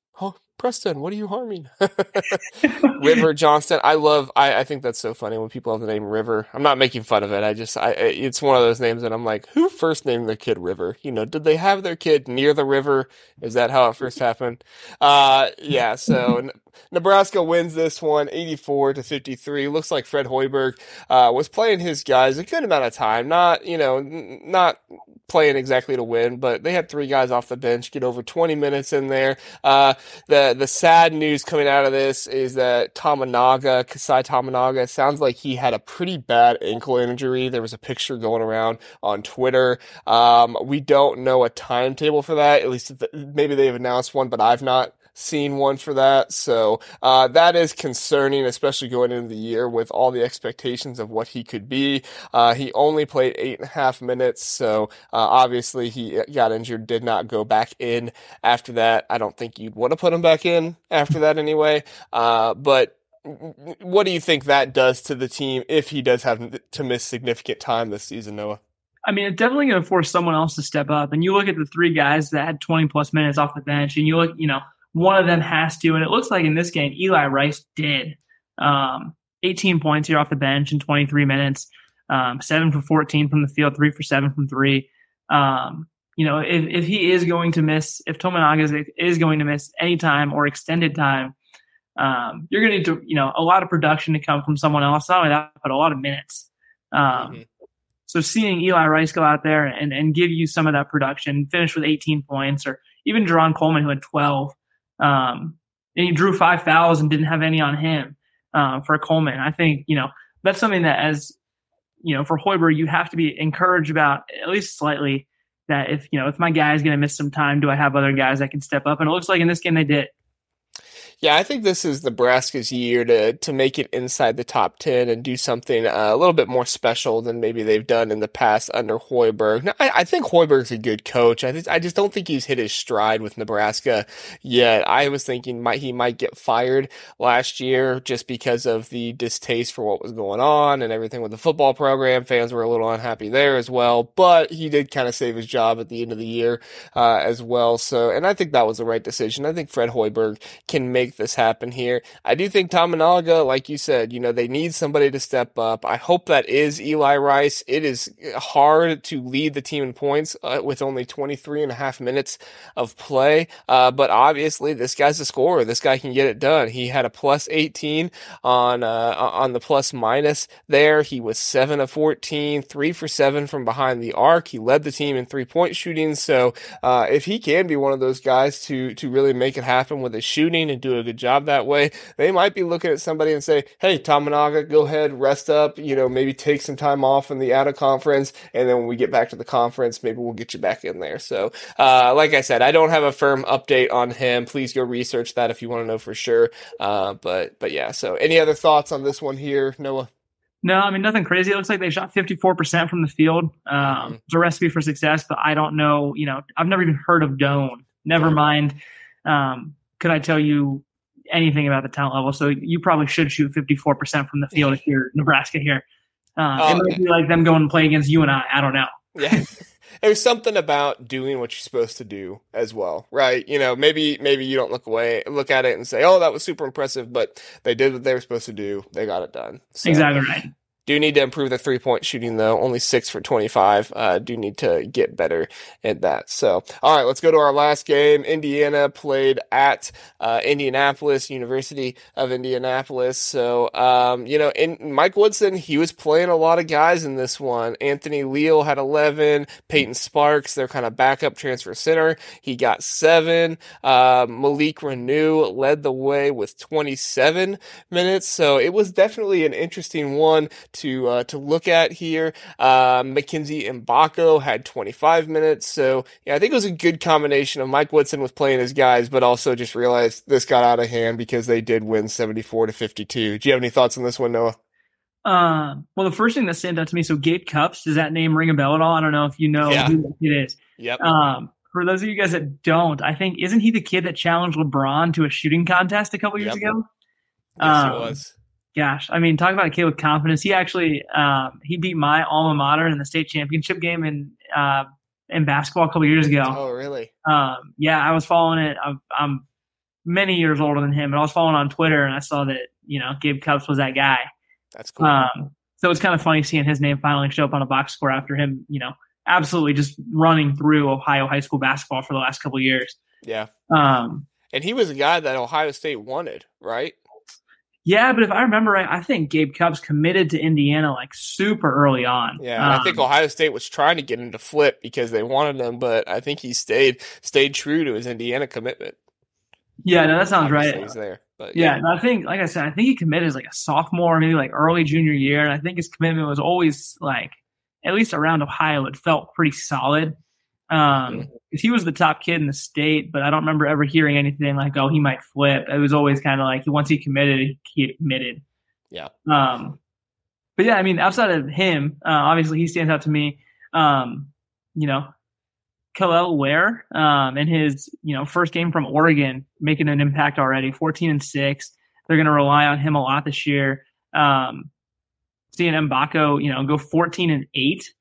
Preston, what are you harming? <laughs> River Johnston. I love. I, I think that's so funny when people have the name River. I'm not making fun of it. I just. I. It's one of those names that I'm like, who first named their kid River? You know, did they have their kid near the river? Is that how it first happened? Uh, yeah. So <laughs> Nebraska wins this one, 84 to 53. Looks like Fred Hoiberg uh, was playing his guys a good amount of time. Not, you know, n- not playing exactly to win, but they had three guys off the bench get over 20 minutes in there. Uh, the the sad news coming out of this is that Tominaga, Keisei Tominaga, sounds like he had a pretty bad ankle injury. There was a picture going around on Twitter. Um, we don't know a timetable for that. At least maybe they've announced one, but I've not seen one for that. So uh, that is concerning, especially going into the year with all the expectations of what he could be. Uh, he only played eight and a half minutes, so uh, obviously he got injured, did not go back in after that. I don't think you'd want to put him back in after that anyway. Uh, but what do you think that does to the team if he does have to miss significant time this season, Noah? I mean, it's definitely going to force someone else to step up. And you look at the three guys that had 20 plus minutes off the bench, and you look, you know, one of them has to. And it looks like in this game, Eli Rice did. Um, 18 points here off the bench in 23 minutes, um, seven for 14 from the field, three for seven from three. Um, you know, if, if he is going to miss, if Tominaga is, is going to miss any time or extended time, um, you're going to need to, you know, a lot of production to come from someone else. Not only that, but a lot of minutes. Um, mm-hmm. So seeing Eli Rice go out there and, and give you some of that production, finish with 18 points, or even Jarron Coleman, who had 12, um, and he drew five fouls and didn't have any on him uh, for Coleman. I think you know that's something that as you know for Hoiberg, you have to be encouraged about at least slightly that if you know if my guy is going to miss some time, do I have other guys that can step up? And it looks like in this game they did. Yeah, I think this is Nebraska's year to to make it inside the top ten and do something uh, a little bit more special than maybe they've done in the past under Hoiberg. Now, I, I think Hoiberg's a good coach. I I just don't think he's hit his stride with Nebraska yet. I was thinking might he might get fired last year just because of the distaste for what was going on and everything with the football program. Fans were a little unhappy there as well, but he did kind of save his job at the end of the year uh, as well. So, and I think that was the right decision. I think Fred Hoiberg can make make this happen here. I do think Tominaga, like you said, you know, they need somebody to step up. I hope that is Eli Rice. It is hard to lead the team in points uh, with only 23 and a half minutes of play. Uh, but obviously this guy's a scorer. This guy can get it done. He had a plus 18 on, uh, on the plus minus there. He was seven of 14, three for seven from behind the arc. He led the team in three point shooting. So, uh, if he can be one of those guys to, to really make it happen with his shooting and do a good job that way, they might be looking at somebody and say, Hey, Tominaga, go ahead, rest up, you know, maybe take some time off in the out of conference. And then when we get back to the conference, maybe we'll get you back in there. So, uh, like I said, I don't have a firm update on him. Please go research that if you want to know for sure. Uh, but, but yeah, so any other thoughts on this one here, Noah? No, I mean nothing crazy. It looks like they shot 54% from the field. Um, mm-hmm. It's a recipe for success, but I don't know. You know, I've never even heard of Doane. Never mind. Um, could I tell you anything about the talent level? So you probably should shoot 54% from the field if you're Nebraska here. Uh, oh, it might be like them going to play against you and I. I don't know. Yeah. <laughs> There's something about doing what you're supposed to do as well, right? You know, maybe maybe you don't look away, look at it and say, "Oh, that was super impressive," but they did what they were supposed to do. They got it done. So, exactly right. Do need to improve the three point shooting though. Only six for 25. Uh, do need to get better at that. So, all right, let's go to our last game. Indiana played at uh, Indianapolis, University of Indianapolis. So, um, you know, in Mike Woodson, he was playing a lot of guys in this one. Anthony Leal had 11. Payton Sparks, their kind of backup transfer center, he got seven. Uh, Malik Reneau led the way with 27 minutes. So it was definitely an interesting one to uh, to look at here. Uh, and Mgbako had 25 minutes, so yeah, I think it was a good combination of Mike Woodson was playing his guys, but also just realized this got out of hand because they did win 74 to 52. Do you have any thoughts on this one, Noah? Uh, well, the first thing that stands out to me, so Gabe Cupps, does that name ring a bell at all? I don't know if you know yeah. who it is. Yep. Um, for those of you guys that don't, I think isn't he the kid that challenged LeBron to a shooting contest a couple years yep. ago? Yes, um, he was gosh, I mean, talk about a kid with confidence. He actually um, he beat my alma mater in the state championship game in uh, in basketball a couple years ago. Oh, really? Um, yeah, I was following it. I'm, I'm, many years older than him, but I was following on Twitter and I saw that you know Gabe Cupps was that guy. That's cool. Um, so it's kind of funny seeing his name finally show up on a box score after him, you know, absolutely just running through Ohio high school basketball for the last couple years. Yeah. Um, and he was a guy that Ohio State wanted, right? Yeah, but if I remember right, I think Gabe Cupps committed to Indiana like super early on. Yeah, um, I think um, Ohio State was trying to get him to flip because they wanted him, but I think he stayed stayed true to his Indiana commitment. Yeah, no, that sounds Obviously right. He's there, but yeah, yeah I think, like I said, I think he committed as like a sophomore, maybe like early junior year, and I think his commitment was always like at least around Ohio. It felt pretty solid. Um, mm-hmm he was the top kid in the state, but I don't remember ever hearing anything like, "Oh, he might flip." It was always kind of like once he committed, he committed. Yeah. Um, but yeah, I mean, outside of him, uh, obviously he stands out to me. Um, you know, Kel'el Ware, um, in his you know first game from Oregon, making an impact already, fourteen and six. They're going to rely on him a lot this year. Um, seeing Mgbako, you know, go fourteen and eight,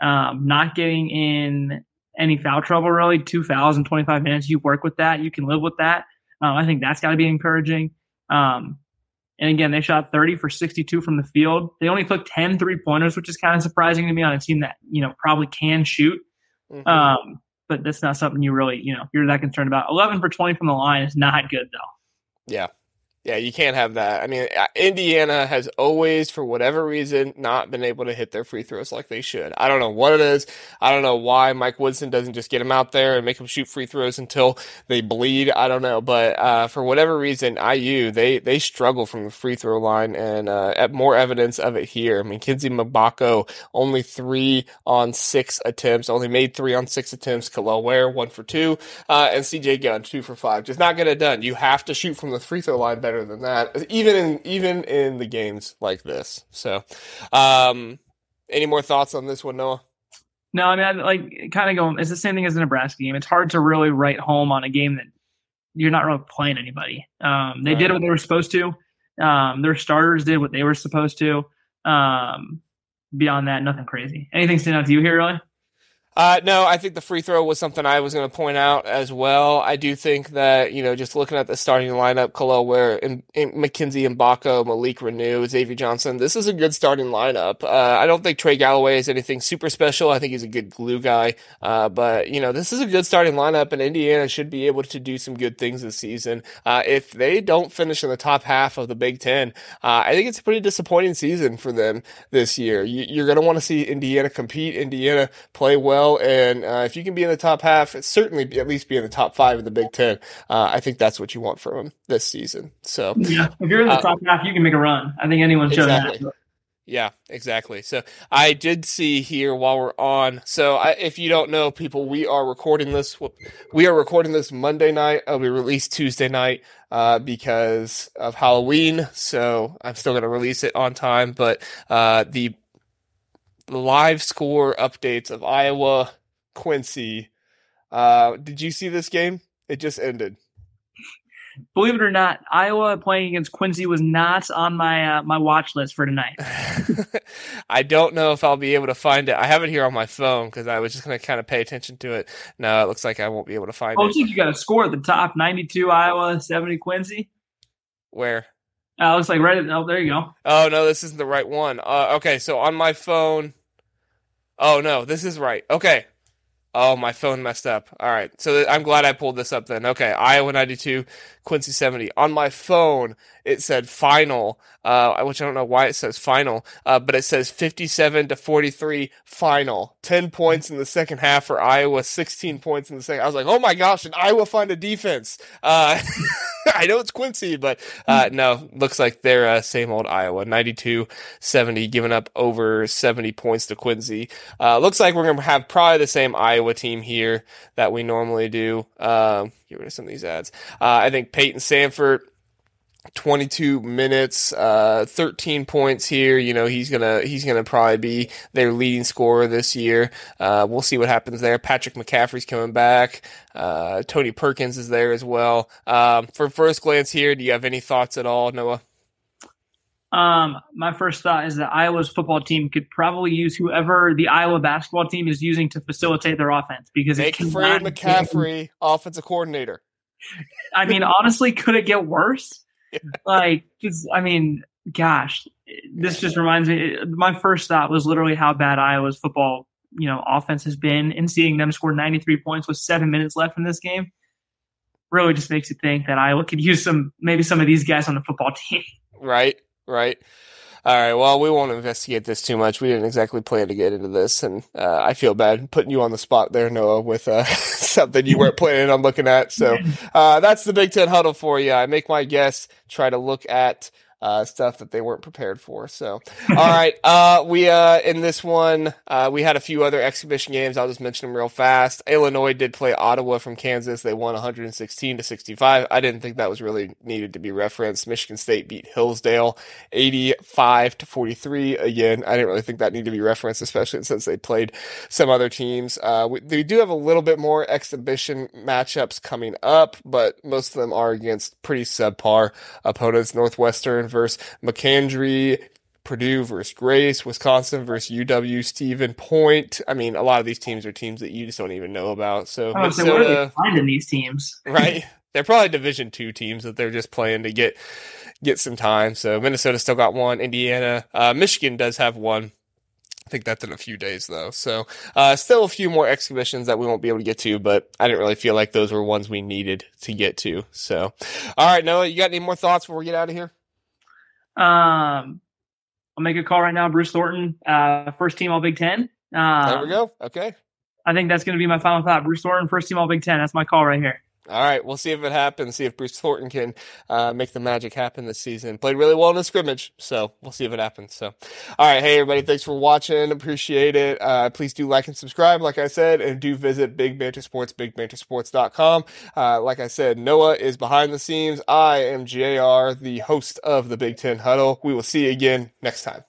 um, not getting in any foul trouble really. Two fouls in 25 minutes. You work with that. You can live with that. Um, I think that's got to be encouraging. Um, and again, they shot 30 for 62 from the field. They only took 10 three pointers, which is kind of surprising to me on a team that, you know, probably can shoot. Mm-hmm. Um, but that's not something you really, you know, you're that concerned about. 11 for 20 from the line is not good though. Yeah. Yeah, you can't have that. I mean, Indiana has always, for whatever reason, not been able to hit their free throws like they should. I don't know what it is. I don't know why Mike Woodson doesn't just get them out there and make them shoot free throws until they bleed. I don't know, but uh, for whatever reason, IU they they struggle from the free throw line, and uh, more evidence of it here. I mean, Kinsey Mgbako only three on six attempts, only made three on six attempts. Kel'el Ware one for two, uh, and CJ Gunn two for five. Just not get it done. You have to shoot from the free throw line better than that, even in even in the games like this. So, um, any more thoughts on this one, Noah? No, I mean, I, like kind of going. It's the same thing as the Nebraska game. It's hard to really write home on a game that you're not really playing anybody. Um, they right. did what they were supposed to. Um, their starters did what they were supposed to. Um, beyond that, nothing crazy. Anything stand out to you here, really? Uh, no, I think the free throw was something I was going to point out as well. I do think that, you know, just looking at the starting lineup, Kel'el Ware and, and Mackenzie Mgbako, Malik Reneau, Xavier Johnson, this is a good starting lineup. Uh, I don't think Trey Galloway is anything super special. I think he's a good glue guy. Uh, but, you know, this is a good starting lineup and Indiana should be able to do some good things this season. Uh, if they don't finish in the top half of the Big Ten, uh, I think it's a pretty disappointing season for them this year. You, you're going to want to see Indiana compete, Indiana play well well. And uh, if you can be in the top half, certainly be, at least be in the top five of the Big Ten. Uh, I think that's what you want from them this season. So yeah, if you're in the uh, top half, you can make a run. I think anyone shows exactly. that. Yeah, exactly. So I did see here while we're on. So I, if you don't know, people, we are recording this. We are recording this Monday night. It'll be released Tuesday night uh, because of Halloween. So I'm still going to release it on time. But uh, the live score updates of Iowa Quincy. Uh, did you see this game? It just ended. believe it or not, Iowa playing against Quincy was not on my uh, my watch list for tonight. <laughs> <laughs> I don't know if I'll be able to find it. I have it here on my phone because I was just going to kind of pay attention to it. No, it looks like I won't be able to find oh, it. looks like you got a score at the top: ninety-two Iowa, seventy Quincy. Where? Uh, looks like right. At, oh, there you go. Oh no, this isn't the right one. Uh, okay, so on my phone. Oh no, this is right. Okay, Oh, my phone messed up. All right. So I'm glad I pulled this up then. Okay. Iowa 92, Quincy 70. On my phone, it said final, uh, which I don't know why it says final, uh, but it says 57 to 43 final. 10 points in the second half for Iowa, 16 points in the second. I was like, oh my gosh, did Iowa find a defense? Uh, <laughs> I know it's Quincy, but uh, no, looks like they're uh, same old Iowa, 92 70, giving up over 70 points to Quincy. Uh, looks like we're going to have probably the same Iowa team here that we normally do. Um, get rid of some of these ads. Uh, I think Payton Sandfort 22 minutes, uh, 13 points here. You know, he's gonna, he's gonna probably be their leading scorer this year. Uh, we'll see what happens there. Patrick McCaffery's coming back. Uh, Tony Perkins is there as well. Um, for first glance here, do you have any thoughts at all, Noah? Um, my first thought is that Iowa's football team could probably use whoever the Iowa basketball team is using to facilitate their offense because make Fran McCaffery get... offensive coordinator. I mean, honestly, could it get worse? <laughs> like, just, I mean, gosh, this just reminds me. My first thought was literally how bad Iowa's football, you know, offense has been, and seeing them score 93 points with seven minutes left in this game really just makes you think that Iowa could use some, maybe some of these guys on the football <laughs> team. Right right? All right. Well, we won't investigate this too much. We didn't exactly plan to get into this, and uh, I feel bad putting you on the spot there, Noah, with uh, <laughs> something you weren't planning on looking at. So uh, that's the Big Ten huddle for you. I make my guess, try to look at uh, stuff that they weren't prepared for. So, all right, <laughs> uh, we uh, in this one uh, we had a few other exhibition games. I'll just mention them real fast. Illinois did play Ottawa from Kansas. They won 116 to 65. I didn't think that was really needed to be referenced. Michigan State beat Hillsdale 85 to 43. Again, I didn't really think that needed to be referenced, especially since they played some other teams. Uh, we, they do have a little bit more exhibition matchups coming up, but most of them are against pretty subpar opponents. Northwestern versus McKendree, Purdue versus Grace, Wisconsin versus UW, Stephen Point. I mean, a lot of these teams are teams that you just don't even know about. So, oh, so what are they finding these teams? <laughs> right? They're probably Division two teams that they're just playing to get get some time. So Minnesota still got one. Indiana, uh, Michigan does have one. I think that's in a few days though. So, uh, still a few more exhibitions that we won't be able to get to, but I didn't really feel like those were ones we needed to get to. So, all right, Noah, you got any more thoughts before we get out of here? Um, I'll make a call right now. Bruce Thornton, uh, first team All Big Ten. Um, there we go. Okay. I think that's going to be my final thought. Bruce Thornton, first team All Big Ten. That's my call right here. All right, we'll see if it happens. See if Bruce Thornton can uh, make the magic happen this season. Played really well in the scrimmage, so we'll see if it happens. So, all right, hey everybody, thanks for watching. Appreciate it. Uh, please do like and subscribe, like I said, and do visit Big Banter Sports, BigBanterSports.com. Uh, like I said, Noah is behind the scenes. I am Jr., the host of the Big Ten Huddle. We will see you again next time.